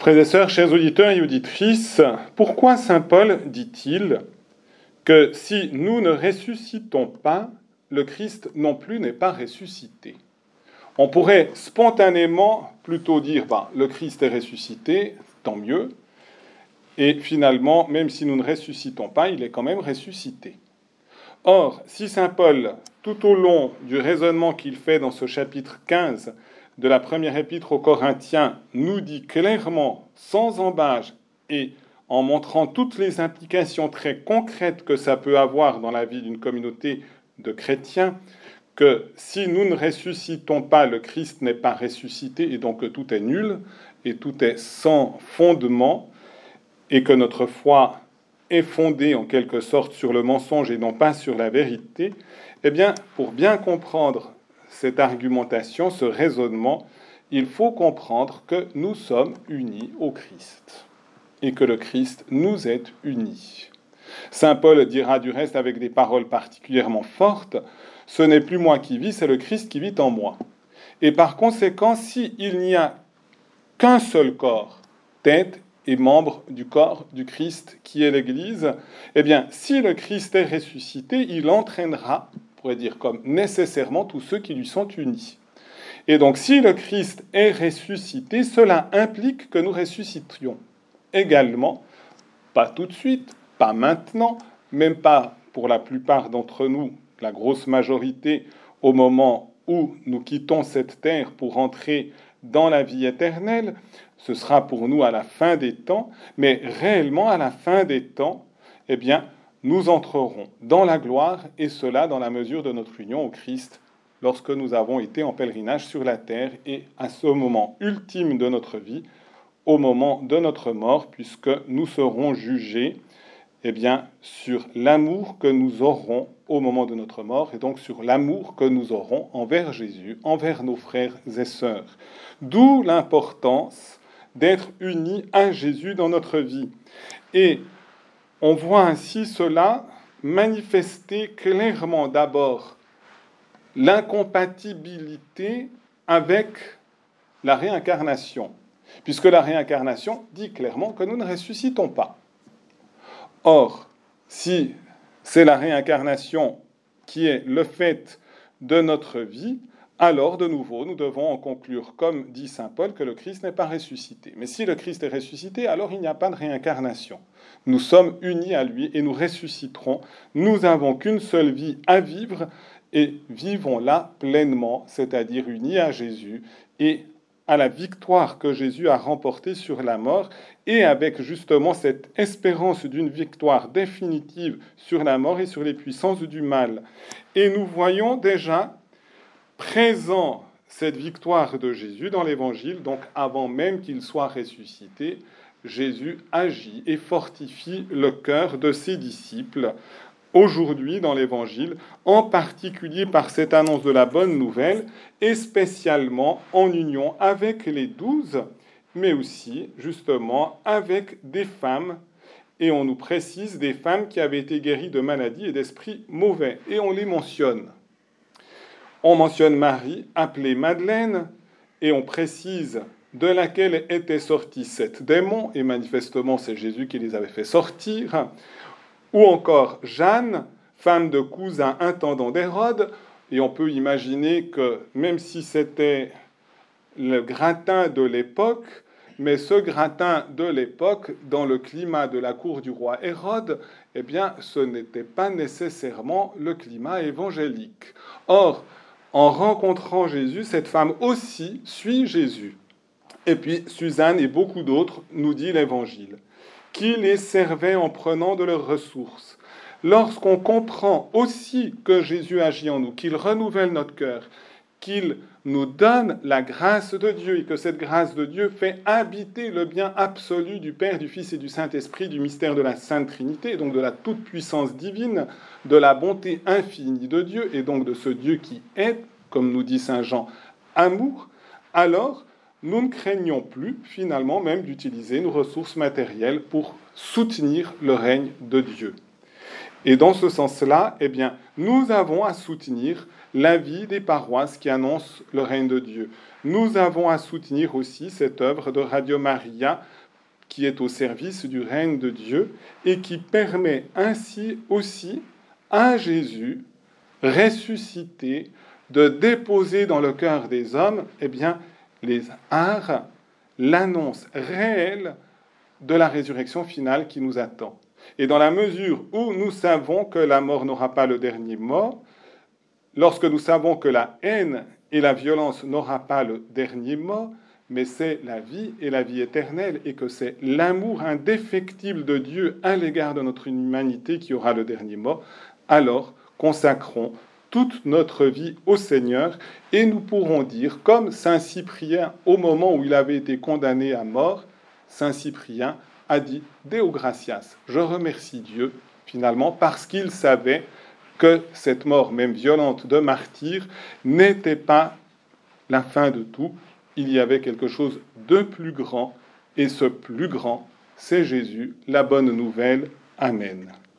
Frères et sœurs, chers auditeurs et auditrices, pourquoi Saint Paul dit-il que si nous ne ressuscitons pas, le Christ non plus n'est pas ressuscité? On pourrait spontanément plutôt dire bah, le Christ est ressuscité, tant mieux, et finalement, même si nous ne ressuscitons pas, il est quand même ressuscité. Or, si Saint Paul, tout au long du raisonnement qu'il fait dans ce chapitre 15, de la première épître aux Corinthiens nous dit clairement, sans embâge et en montrant toutes les implications très concrètes que ça peut avoir dans la vie d'une communauté de chrétiens, que si nous ne ressuscitons pas, le Christ n'est pas ressuscité et donc que tout est nul et tout est sans fondement et que notre foi est fondée en quelque sorte sur le mensonge et non pas sur la vérité, eh bien, pour bien comprendre cette argumentation, ce raisonnement, il faut comprendre que nous sommes unis au Christ et que le Christ nous est unis. Saint Paul dira du reste avec des paroles particulièrement fortes, ce n'est plus moi qui vis, c'est le Christ qui vit en moi. Et par conséquent, s'il n'y a qu'un seul corps, tête et membre du corps du Christ qui est l'Église, eh bien, si le Christ est ressuscité, il entraînera pourrait dire comme nécessairement tous ceux qui lui sont unis. Et donc si le Christ est ressuscité, cela implique que nous ressuscitions également, pas tout de suite, pas maintenant, même pas pour la plupart d'entre nous, la grosse majorité, au moment où nous quittons cette terre pour entrer dans la vie éternelle, ce sera pour nous à la fin des temps, mais réellement à la fin des temps, eh bien, nous entrerons dans la gloire, et cela dans la mesure de notre union au Christ, lorsque nous avons été en pèlerinage sur la terre, et à ce moment ultime de notre vie, au moment de notre mort, puisque nous serons jugés eh bien, sur l'amour que nous aurons au moment de notre mort, et donc sur l'amour que nous aurons envers Jésus, envers nos frères et sœurs. D'où l'importance d'être unis à Jésus dans notre vie. Et on voit ainsi cela manifester clairement d'abord l'incompatibilité avec la réincarnation, puisque la réincarnation dit clairement que nous ne ressuscitons pas. Or, si c'est la réincarnation qui est le fait de notre vie, alors de nouveau, nous devons en conclure, comme dit Saint Paul, que le Christ n'est pas ressuscité. Mais si le Christ est ressuscité, alors il n'y a pas de réincarnation. Nous sommes unis à lui et nous ressusciterons. Nous n'avons qu'une seule vie à vivre et vivons-la pleinement, c'est-à-dire unis à Jésus et à la victoire que Jésus a remportée sur la mort et avec justement cette espérance d'une victoire définitive sur la mort et sur les puissances du mal. Et nous voyons déjà présent cette victoire de Jésus dans l'Évangile, donc avant même qu'il soit ressuscité, Jésus agit et fortifie le cœur de ses disciples. Aujourd'hui dans l'Évangile, en particulier par cette annonce de la bonne nouvelle, et spécialement en union avec les douze, mais aussi justement avec des femmes, et on nous précise des femmes qui avaient été guéries de maladies et d'esprits mauvais, et on les mentionne. On mentionne Marie, appelée Madeleine, et on précise de laquelle étaient sortis sept démons, et manifestement c'est Jésus qui les avait fait sortir, ou encore Jeanne, femme de cousin intendant d'Hérode, et on peut imaginer que même si c'était le gratin de l'époque, mais ce gratin de l'époque, dans le climat de la cour du roi Hérode, eh bien, ce n'était pas nécessairement le climat évangélique. Or, en rencontrant Jésus, cette femme aussi suit Jésus. Et puis Suzanne et beaucoup d'autres nous dit l'Évangile, qui les servait en prenant de leurs ressources. Lorsqu'on comprend aussi que Jésus agit en nous, qu'il renouvelle notre cœur, qu'il nous donne la grâce de Dieu et que cette grâce de Dieu fait habiter le bien absolu du Père, du Fils et du Saint-Esprit, du mystère de la Sainte Trinité, donc de la toute-puissance divine, de la bonté infinie de Dieu et donc de ce Dieu qui est, comme nous dit Saint Jean, amour, alors nous ne craignons plus finalement même d'utiliser nos ressources matérielles pour soutenir le règne de Dieu. Et dans ce sens-là, eh bien, nous avons à soutenir la vie des paroisses qui annoncent le règne de Dieu. Nous avons à soutenir aussi cette œuvre de Radio Maria qui est au service du règne de Dieu et qui permet ainsi aussi à Jésus ressuscité de déposer dans le cœur des hommes eh bien, les arts, l'annonce réelle de la résurrection finale qui nous attend. Et dans la mesure où nous savons que la mort n'aura pas le dernier mot, lorsque nous savons que la haine et la violence n'aura pas le dernier mot, mais c'est la vie et la vie éternelle, et que c'est l'amour indéfectible de Dieu à l'égard de notre humanité qui aura le dernier mot, alors consacrons toute notre vie au Seigneur, et nous pourrons dire, comme Saint Cyprien, au moment où il avait été condamné à mort, Saint Cyprien a dit Deo gratias, je remercie Dieu, finalement, parce qu'il savait que cette mort, même violente de martyr, n'était pas la fin de tout, il y avait quelque chose de plus grand, et ce plus grand, c'est Jésus, la bonne nouvelle. Amen.